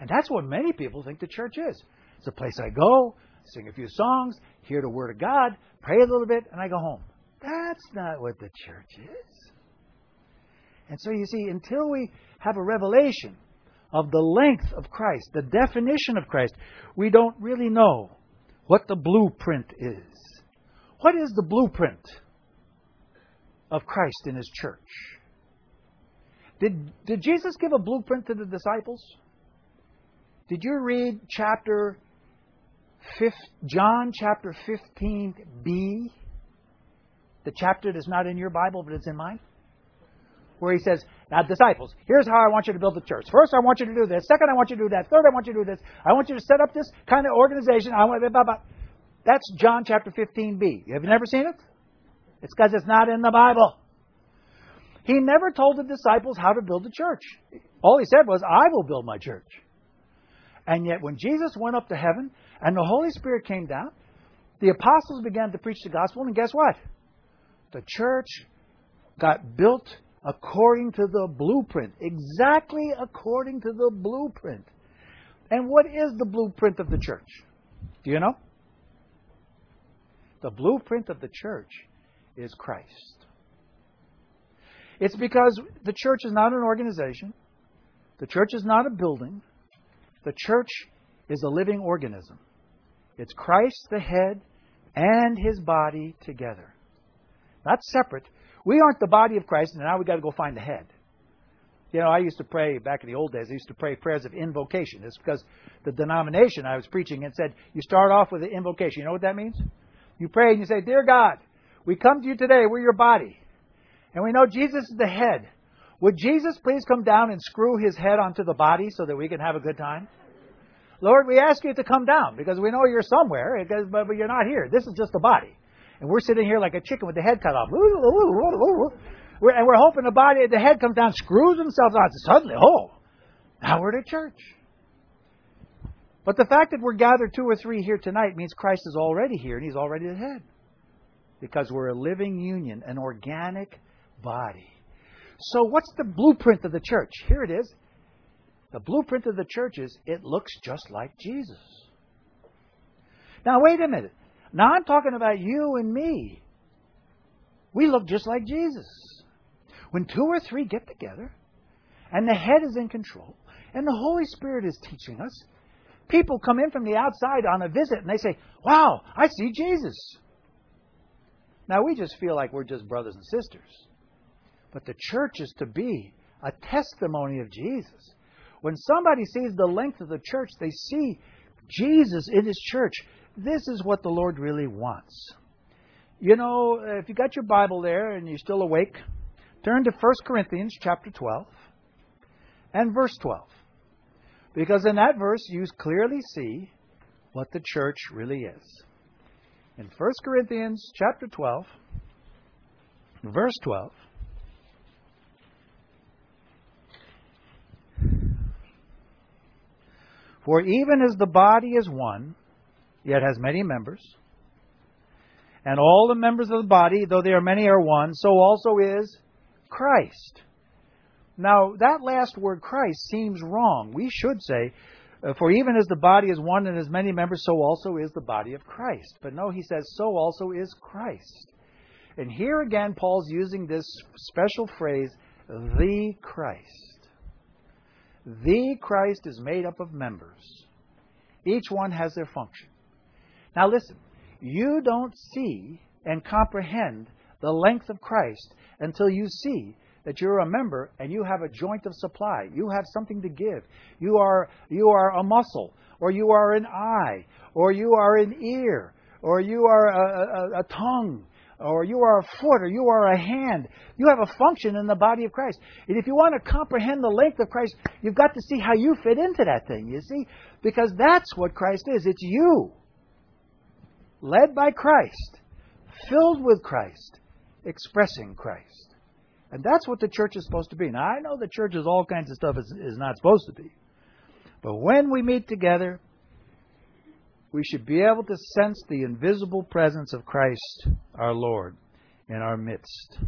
And that's what many people think the church is. It's a place I go, sing a few songs, hear the Word of God, pray a little bit, and I go home. That's not what the church is. And so you see, until we have a revelation of the length of Christ, the definition of Christ, we don't really know what the blueprint is. What is the blueprint of Christ in His church? Did, did Jesus give a blueprint to the disciples? Did you read chapter 5, John chapter 15b? The chapter that's not in your Bible, but it's in mine? Where he says, Now, disciples, here's how I want you to build the church. First, I want you to do this. Second, I want you to do that. Third, I want you to do this. I want you to set up this kind of organization. I want blah, blah. That's John chapter 15b. Have you never seen it? It's because it's not in the Bible. He never told the disciples how to build a church. All he said was, I will build my church. And yet, when Jesus went up to heaven and the Holy Spirit came down, the apostles began to preach the gospel, and guess what? The church got built according to the blueprint, exactly according to the blueprint. And what is the blueprint of the church? Do you know? The blueprint of the church is Christ. It's because the church is not an organization, the church is not a building, the church is a living organism. It's Christ, the head, and his body together. Not separate. We aren't the body of Christ, and now we've got to go find the head. You know, I used to pray back in the old days, I used to pray prayers of invocation. It's because the denomination I was preaching it said you start off with an invocation. You know what that means? You pray and you say, Dear God, we come to you today, we're your body. And we know Jesus is the head. Would Jesus please come down and screw his head onto the body so that we can have a good time? Lord, we ask you to come down because we know you're somewhere, but you're not here. This is just the body. And we're sitting here like a chicken with the head cut off. We're, and we're hoping the body, the head comes down, screws themselves on. Suddenly, oh, now we're at church. But the fact that we're gathered two or three here tonight means Christ is already here and he's already the head. Because we're a living union, an organic body. So, what's the blueprint of the church? Here it is. The blueprint of the church is it looks just like Jesus. Now, wait a minute. Now, I'm talking about you and me. We look just like Jesus. When two or three get together, and the head is in control, and the Holy Spirit is teaching us, people come in from the outside on a visit and they say, Wow, I see Jesus. Now, we just feel like we're just brothers and sisters. But the church is to be a testimony of Jesus. When somebody sees the length of the church, they see Jesus in his church. This is what the Lord really wants. You know, if you got your Bible there and you're still awake, turn to 1 Corinthians chapter 12 and verse 12. Because in that verse you clearly see what the church really is. In 1 Corinthians chapter 12, verse 12, For even as the body is one, yet has many members, and all the members of the body, though they are many, are one, so also is Christ. Now, that last word, Christ, seems wrong. We should say, uh, For even as the body is one and has many members, so also is the body of Christ. But no, he says, So also is Christ. And here again, Paul's using this special phrase, the Christ. The Christ is made up of members. Each one has their function. Now listen, you don't see and comprehend the length of Christ until you see that you're a member and you have a joint of supply. You have something to give. You are, you are a muscle, or you are an eye, or you are an ear, or you are a, a, a tongue, or you are a foot, or you are a hand. You have a function in the body of Christ. And if you want to comprehend the length of Christ, you've got to see how you fit into that thing, you see? Because that's what Christ is. It's you. Led by Christ, filled with Christ, expressing Christ. And that's what the church is supposed to be. Now, I know the church is all kinds of stuff is, not supposed to be. But when we meet together, we should be able to sense the invisible presence of Christ our Lord in our midst.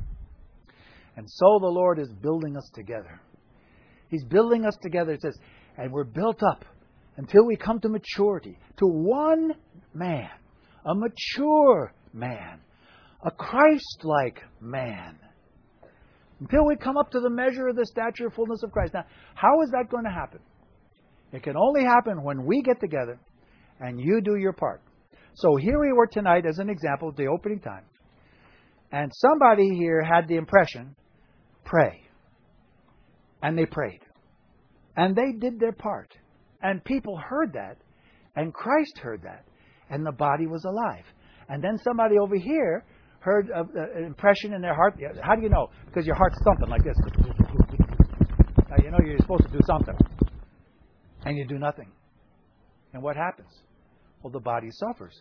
And so the Lord is building us together. He's building us together, it says, and we're built up until we come to maturity, to one man, a mature man, a Christ like man. Until we come up to the measure of the stature of fullness of Christ. Now, how is that going to happen? It can only happen when we get together and you do your part. So here we were tonight as an example of the opening time. And somebody here had the impression pray. And they prayed. And they did their part. And people heard that. And Christ heard that. And the body was alive. And then somebody over here heard an impression in their heart. How do you know? Because your heart's thumping like this. Now you know you're supposed to do something. And you do nothing. And what happens? Well, the body suffers.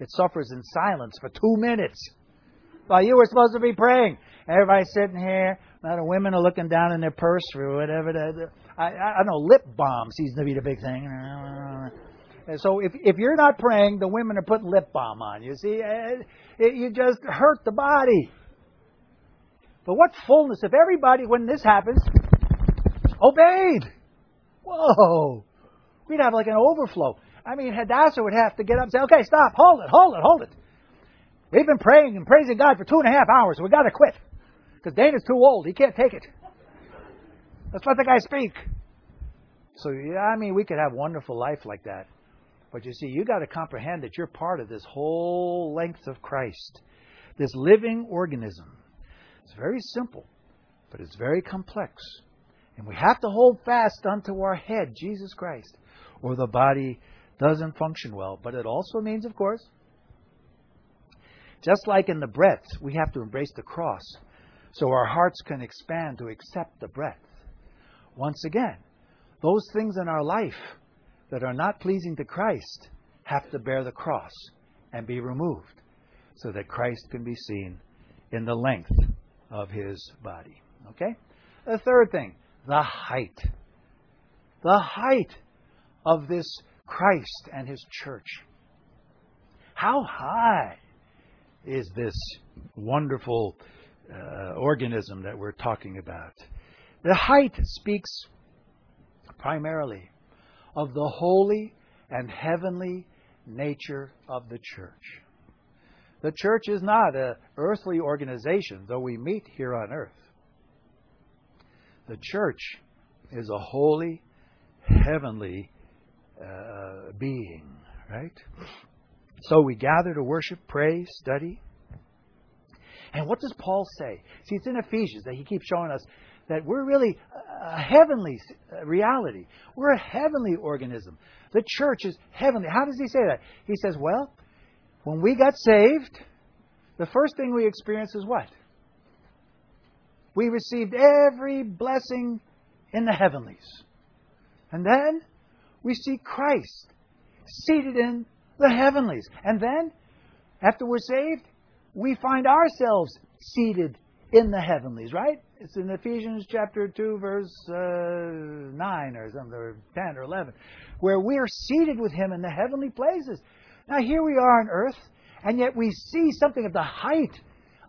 It suffers in silence for two minutes while you were supposed to be praying. Everybody's sitting here. Now the women are looking down in their purse or whatever. I, I know lip balm seems to be the big thing. And so if if you're not praying, the women are putting lip balm on. You see, it, it, you just hurt the body. But what fullness if everybody, when this happens, obeyed? Whoa, we'd have like an overflow. I mean, Hadassah would have to get up and say, okay, stop, hold it, hold it, hold it. We've been praying and praising God for two and a half hours. We've got to quit. Because Dana's too old. He can't take it. Let's let the guy speak. So, yeah, I mean, we could have wonderful life like that. But you see, you got to comprehend that you're part of this whole length of Christ, this living organism. It's very simple, but it's very complex. And we have to hold fast unto our head, Jesus Christ, or the body doesn't function well. But it also means, of course, just like in the breath, we have to embrace the cross so our hearts can expand to accept the breath. Once again, those things in our life that are not pleasing to Christ have to bear the cross and be removed so that Christ can be seen in the length of his body. Okay? The third thing, the height. The height of this Christ and His church. How high is this wonderful uh, organism that we're talking about? The height speaks primarily of the holy and heavenly nature of the church. The church is not an earthly organization, though we meet here on earth. The church is a holy, heavenly uh, being, right? So we gather to worship, pray, study. And what does Paul say? See, it's in Ephesians that he keeps showing us that we're really a heavenly reality. We're a heavenly organism. The church is heavenly. How does he say that? He says, well, when we got saved, the first thing we experienced is what? We received every blessing in the heavenlies. And then we see Christ seated in the heavenlies. And then, after we're saved, we find ourselves seated in the heavenlies, right? It's in Ephesians chapter 2, verse uh, 9 or something, or 10 or 11, where we are seated with Him in the heavenly places. Now, here we are on earth, and yet we see something of the height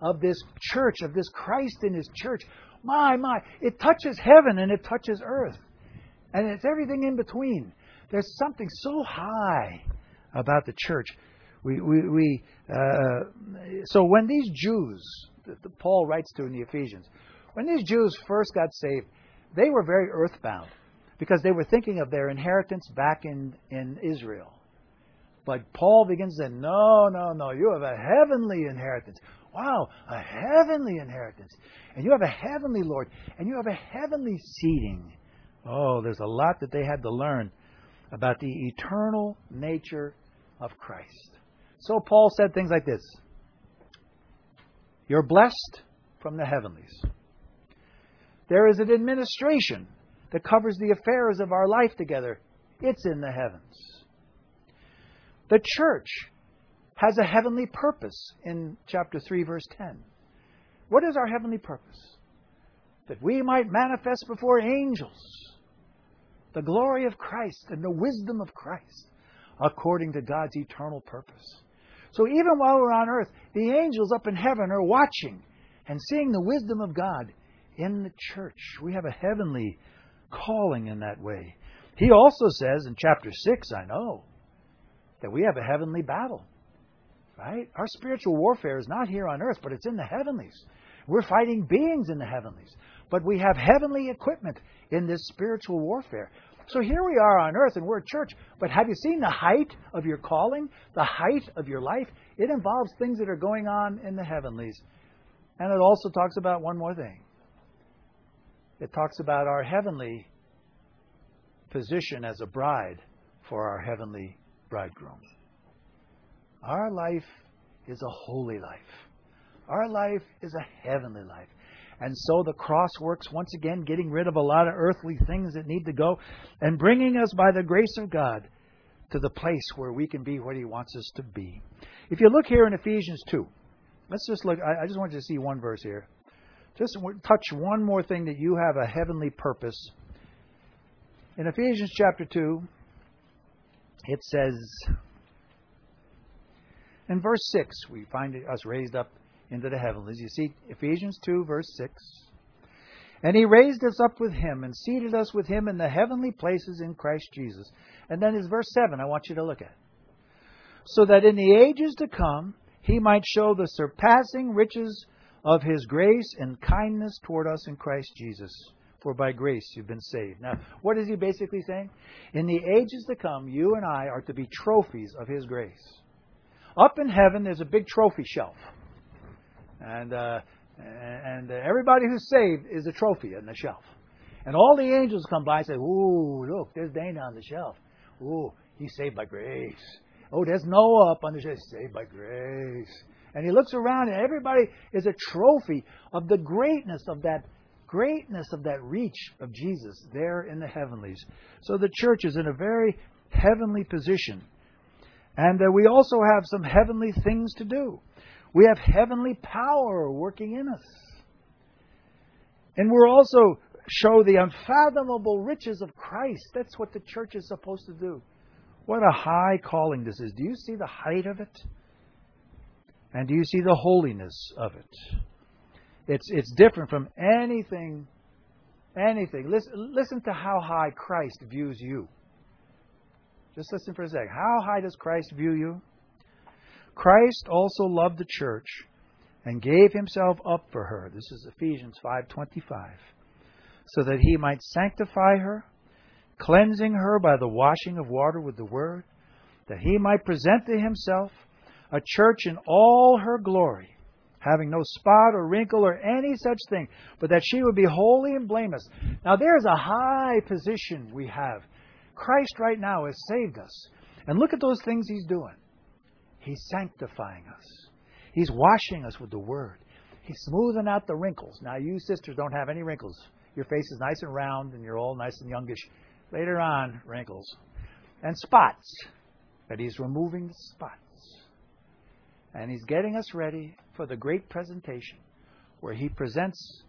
of this church, of this Christ in His church. My, my, it touches heaven and it touches earth. And it's everything in between. There's something so high about the church. We, we, we uh, so when these Jews, that Paul writes to in the Ephesians, when these Jews first got saved, they were very earthbound. because they were thinking of their inheritance back in, in Israel. But Paul begins to say, no, no, no, you have a heavenly inheritance. Wow, a heavenly inheritance. And you have a heavenly Lord. And you have a heavenly seating. Oh, there's a lot that they had to learn about the eternal nature of Christ. So Paul said things like this You're blessed from the heavenlies. There is an administration that covers the affairs of our life together. It's in the heavens. The church has a heavenly purpose in chapter 3, verse 10. What is our heavenly purpose? That we might manifest before angels the glory of Christ and the wisdom of Christ according to God's eternal purpose. So even while we're on earth, the angels up in heaven are watching and seeing the wisdom of God in the church. We have a heavenly calling in that way. He also says in chapter 6, I know, that we have a heavenly battle. Right? Our spiritual warfare is not here on earth, but it's in the heavenlies. We're fighting beings in the heavenlies. But we have heavenly equipment in this spiritual warfare. So here we are on earth and we're a church, but have you seen the height of your calling, the height of your life? It involves things that are going on in the heavenlies. And it also talks about one more thing it talks about our heavenly position as a bride for our heavenly bridegroom. Our life is a holy life. Our life is a heavenly life. And so the cross works once again, getting rid of a lot of earthly things that need to go and bringing us by the grace of God to the place where we can be what He wants us to be. If you look here in Ephesians 2, let's just look, I, just want you to see one verse here. Just touch one more thing that you have a heavenly purpose. In Ephesians chapter 2, it says, in verse 6, we find us raised up into the heavenlies. You see Ephesians 2, verse 6. And he raised us up with him and seated us with him in the heavenly places in Christ Jesus. And then is verse 7 I want you to look at. So that in the ages to come he might show the surpassing riches of his grace and kindness toward us in Christ Jesus. For by grace you've been saved. Now, what is he basically saying? In the ages to come, you and I are to be trophies of his grace. Up in heaven, there's a big trophy shelf. And, uh, and everybody who's saved is a trophy on the shelf. And all the angels come by and say, Ooh, look, there's Dana on the shelf. Ooh, he's saved by grace. Oh, there's Noah up on the shelf, saved by grace. And he looks around and everybody is a trophy of the greatness of that greatness of that reach of Jesus there in the heavenlies. So the church is in a very heavenly position. And uh, we also have some heavenly things to do. We have heavenly power working in us. And we're also show the unfathomable riches of Christ. That's what the church is supposed to do. What a high calling this is. Do you see the height of it? And do you see the holiness of it? It's, it's different from anything, anything. Listen, listen to how high Christ views you. Just listen for a second. How high does Christ view you? Christ also loved the church and gave himself up for her. This is Ephesians 5:25. So that he might sanctify her, cleansing her by the washing of water with the word, that he might present to himself a church in all her glory, having no spot or wrinkle or any such thing, but that she would be holy and blameless. Now there's a high position we have. Christ right now has saved us. And look at those things he's doing. He's sanctifying us. He's washing us with the Word. He's smoothing out the wrinkles. Now, you sisters don't have any wrinkles. Your face is nice and round, and you're all nice and youngish. Later on, wrinkles. And spots. But He's removing the spots. And He's getting us ready for the great presentation where He presents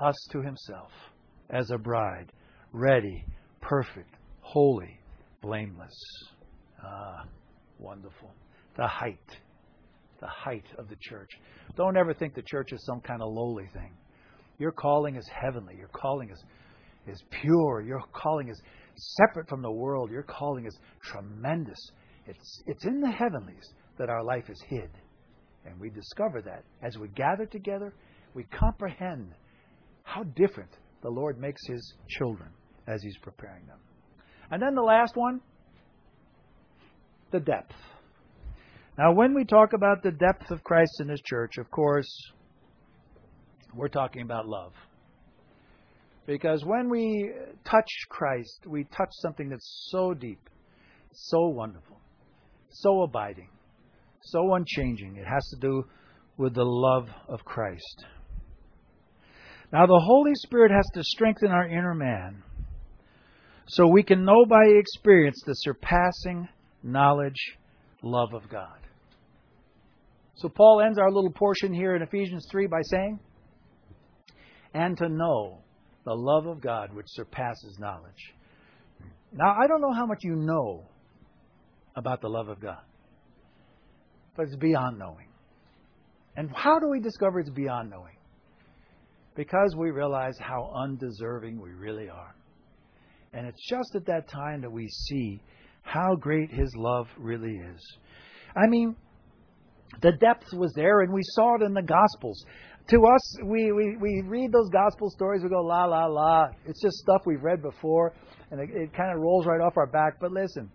us to Himself as a bride, ready, perfect, holy, blameless. Ah, wonderful the height, the height of the church. Don't ever think the church is some kind of lowly thing. Your calling is heavenly. Your calling is, is pure. Your calling is separate from the world. Your calling is tremendous. It's, it's in the heavenlies that our life is hid. And we discover that. As we gather together, we comprehend how different the Lord makes his children as He's preparing them. And then the last one the depth. Now, when we talk about the depth of Christ in His church, of course, we're talking about love. Because when we touch Christ, we touch something that's so deep, so wonderful, so abiding, so unchanging. It has to do with the love of Christ. Now, the Holy Spirit has to strengthen our inner man so we can know by experience the surpassing knowledge, love of God. So, Paul ends our little portion here in Ephesians 3 by saying, And to know the love of God which surpasses knowledge. Now, I don't know how much you know about the love of God, but it's beyond knowing. And how do we discover it's beyond knowing? Because we realize how undeserving we really are. And it's just at that time that we see how great His love really is. I mean, the depth was there, and we saw it in the Gospels. To us, we, we, we read those Gospel stories, we go, la, la, la. It's just stuff we've read before, and it, it kind of rolls right off our back. But listen,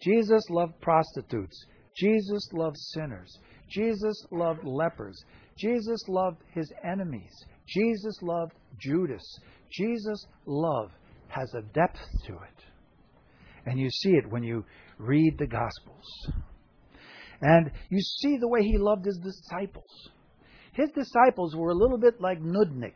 Jesus loved prostitutes. Jesus loved sinners. Jesus loved lepers. Jesus loved his enemies. Jesus loved Judas. Jesus' love has a depth to it. And you see it when you read the Gospels. And you see the way he loved his disciples. His disciples were a little bit like nudniks.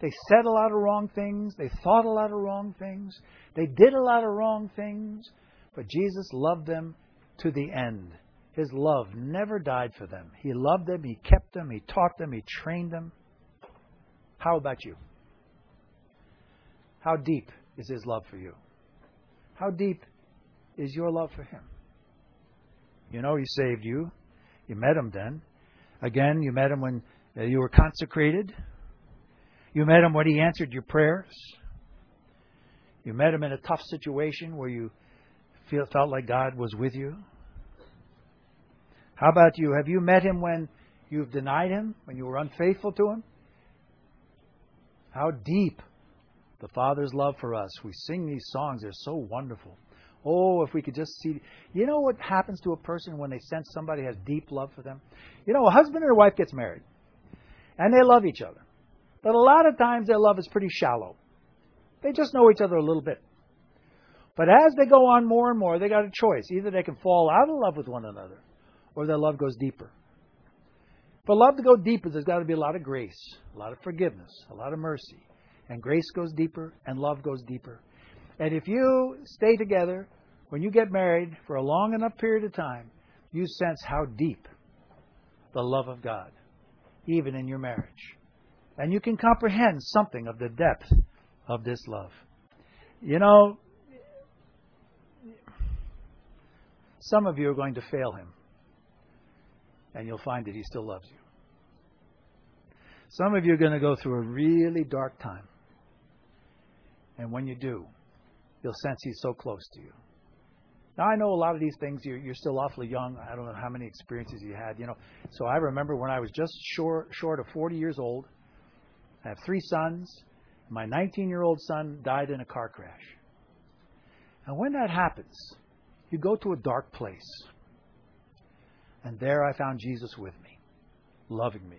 They said a lot of wrong things. They thought a lot of wrong things. They did a lot of wrong things. But Jesus loved them to the end. His love never died for them. He loved them. He kept them. He taught them. He trained them. How about you? How deep is His love for you? How deep is your love for Him? You know, He saved you. You met Him then. Again, you met Him when uh, you were consecrated. You met Him when He answered your prayers. You met Him in a tough situation where you felt like God was with you. How about you? Have you met Him when you've denied Him, when you were unfaithful to Him? How deep the Father's love for us. We sing these songs, they're so wonderful. Oh, if we could just see. You know what happens to a person when they sense somebody has deep love for them? You know, a husband and a wife gets married, and they love each other. But a lot of times their love is pretty shallow. They just know each other a little bit. But as they go on more and more, they got a choice. Either they can fall out of love with one another, or that love goes deeper. For love to go deeper, there's got to be a lot of grace, a lot of forgiveness, a lot of mercy, and grace goes deeper, and love goes deeper. And if you stay together, when you get married for a long enough period of time, you sense how deep the love of God, even in your marriage. And you can comprehend something of the depth of this love. You know, some of you are going to fail him, and you'll find that he still loves you. Some of you are going to go through a really dark time. And when you do, you'll sense He's so close to you. Now I know a lot of these things. You're, you're still awfully young. I don't know how many experiences you had. You know, so I remember when I was just short short of 40 years old. I have three sons. My 19 year old son died in a car crash. And when that happens, you go to a dark place. And there I found Jesus with me, loving me,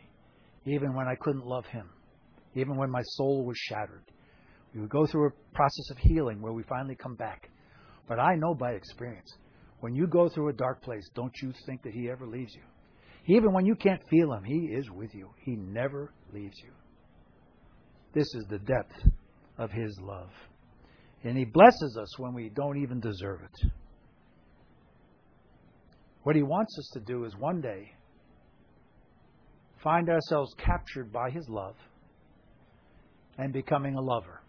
even when I couldn't love him, even when my soul was shattered, we would go through a process of healing where we finally come back. But I know by experience, when you go through a dark place, don't you think that He ever leaves you. Even when you can't feel Him, He is with you. He never leaves you. This is the depth of His love. And He blesses us when we don't even deserve it. What He wants us to do is one day find ourselves captured by His love and becoming a lover.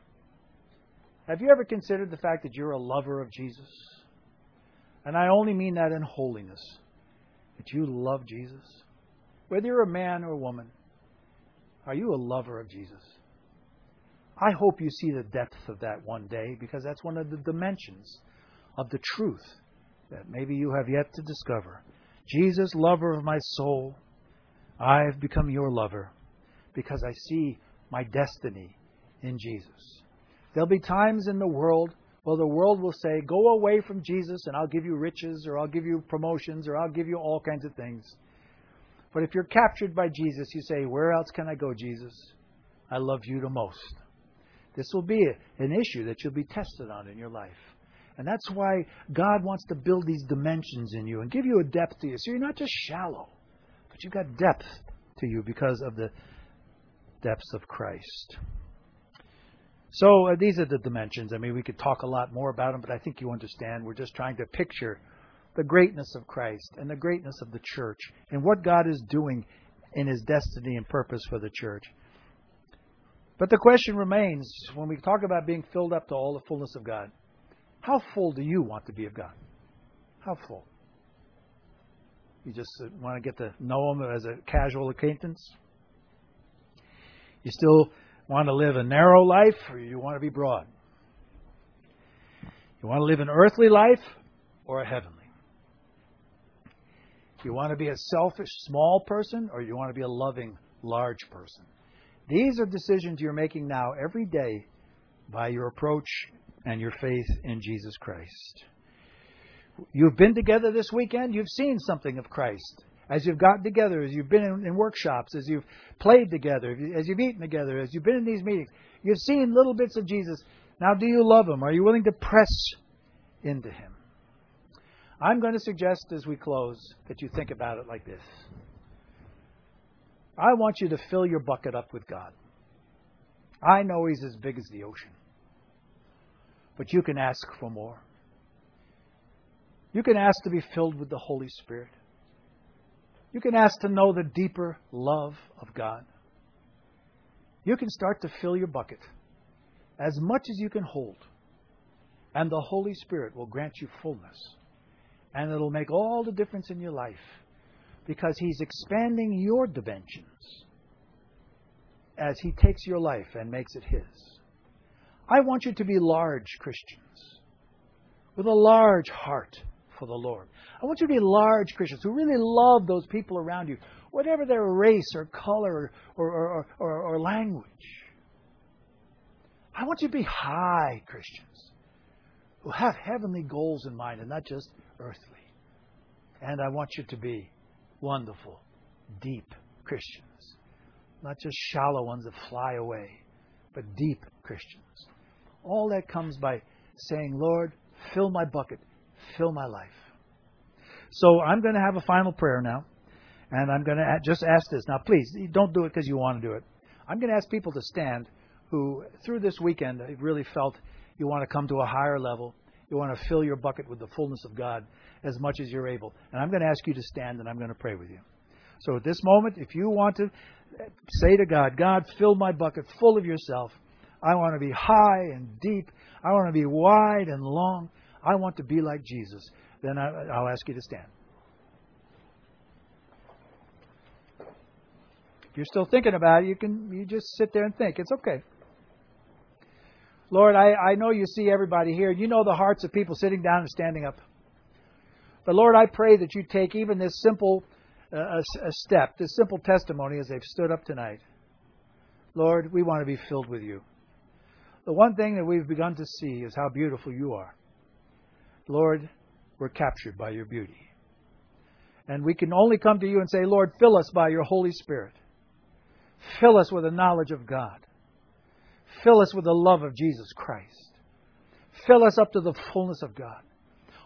Have you ever considered the fact that you're a lover of Jesus? And I only mean that in holiness, that you love Jesus. Whether you're a man or a woman, are you a lover of Jesus? I hope you see the depth of that one day because that's one of the dimensions of the truth that maybe you have yet to discover. Jesus, lover of my soul, I have become your lover because I see my destiny in Jesus. There'll be times in the world where the world will say, Go away from Jesus and I'll give you riches or I'll give you promotions or I'll give you all kinds of things. But if you're captured by Jesus, you say, Where else can I go, Jesus? I love you the most. This will be an issue that you'll be tested on in your life. And that's why God wants to build these dimensions in you and give you a depth to you. So you're not just shallow, but you've got depth to you because of the depths of Christ. So uh, these are the dimensions. I mean, we could talk a lot more about them, but I think you understand. We're just trying to picture the greatness of Christ and the greatness of the church and what God is doing in his destiny and purpose for the church. But the question remains when we talk about being filled up to all the fullness of God, how full do you want to be of God? How full? You just uh, want to get to know Him as a casual acquaintance? You still want to live a narrow life or you want to be broad? You want to live an earthly life or a heavenly? You want to be a selfish, small person or you want to be a loving, large person? These are decisions you're making now every day by your approach and your faith in Jesus Christ. You've been together this weekend, you've seen something of Christ. As you've gotten together, as you've been in, in workshops, as you've played together, as you've eaten together, as you've been in these meetings, you've seen little bits of Jesus. Now, do you love Him? Are you willing to press into Him? I'm going to suggest as we close that you think about it like this. I want you to fill your bucket up with God. I know He's as big as the ocean, but you can ask for more. You can ask to be filled with the Holy Spirit. You can ask to know the deeper love of God. You can start to fill your bucket as much as you can hold, and the Holy Spirit will grant you fullness. And it'll make all the difference in your life because He's expanding your dimensions as He takes your life and makes it His. I want you to be large Christians with a large heart for the Lord. I want you to be large Christians who really love those people around you, whatever their race or color or, or, or, or language. I want you to be high Christians who have heavenly goals in mind and not just earthly. And I want you to be wonderful, deep Christians. Not just shallow ones that fly away, but deep Christians. All that comes by saying, Lord, fill my bucket, fill my life. So I'm going to have a final prayer now, and I'm going to just ask this. Now, please, don't do it because you want to do it. I'm going to ask people to stand who, through this weekend, really felt you want to come to a higher level. You want to fill your bucket with the fullness of God as much as you're able. And I'm going to ask you to stand and I'm going to pray with you. So at this moment, if you want to say to God, God, fill my bucket full of yourself. I want to be high and deep. I want to be wide and long. I want to be like Jesus. Then I, will ask you to stand. If you're still thinking about it, you can you just sit there and think. It's okay. Lord, I, I know you see everybody here. You know the hearts of people sitting down and standing up. But Lord, I pray that you take even this simple uh, a, a step, this simple testimony as they've stood up tonight. Lord, we want to be filled with you. The one thing that we've begun to see is how beautiful you are. Lord, we're captured by your beauty. And we can only come to you and say, Lord, fill us by your Holy Spirit. Fill us with the knowledge of God. Fill us with the love of Jesus Christ. Fill us up to the fullness of God.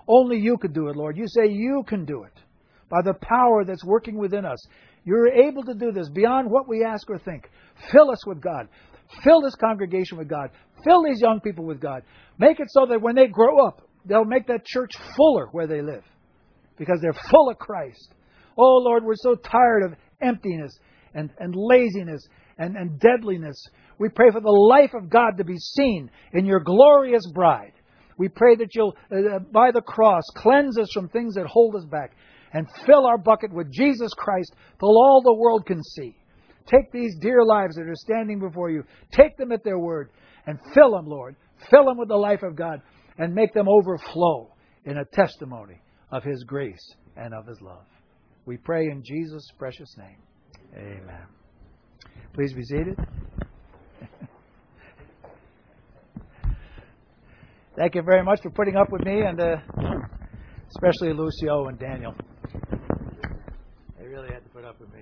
Only you could do it, Lord. You say you can do it by the power that's working within us. You're able to do this beyond what we ask or think. Fill us with God. Fill this congregation with God. Fill these young people with God. Make it so that when they grow up, they'll make that church fuller where they live because they're full of Christ. Oh, Lord, we're so tired of emptiness and, and laziness and, and deadliness. We pray for the life of God to be seen in your glorious bride. We pray that you'll, uh, uh, by the cross, cleanse us from things that hold us back and fill our bucket with Jesus Christ till all the world can see. Take these dear lives that are standing before you, take them at their word, and fill them, Lord. Fill them with the life of God and make them overflow in a testimony of His grace and of His love. We pray in Jesus' precious name. Amen. Please be seated. Thank you very much for putting up with me, and uh, especially Lucio and Daniel. They really had to put up with me.